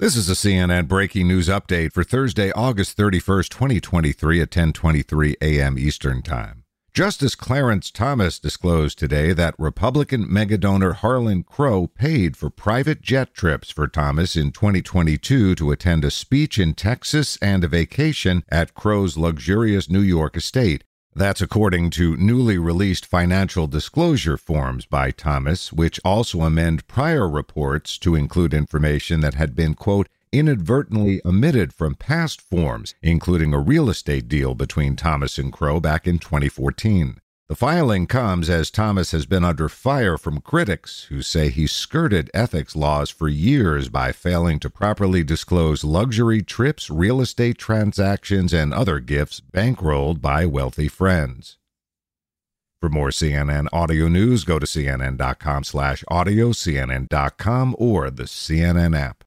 This is a CNN breaking news update for Thursday, August 31st, 2023 at 10:23 a.m. Eastern Time. Justice Clarence Thomas disclosed today that Republican megadonor Harlan Crow paid for private jet trips for Thomas in 2022 to attend a speech in Texas and a vacation at Crow's luxurious New York estate. That's according to newly released financial disclosure forms by Thomas, which also amend prior reports to include information that had been, quote, inadvertently omitted from past forms, including a real estate deal between Thomas and Crow back in 2014. The filing comes as Thomas has been under fire from critics who say he skirted ethics laws for years by failing to properly disclose luxury trips, real estate transactions, and other gifts bankrolled by wealthy friends. For more CNN audio news, go to cnn.com slash audio, cnn.com, or the CNN app.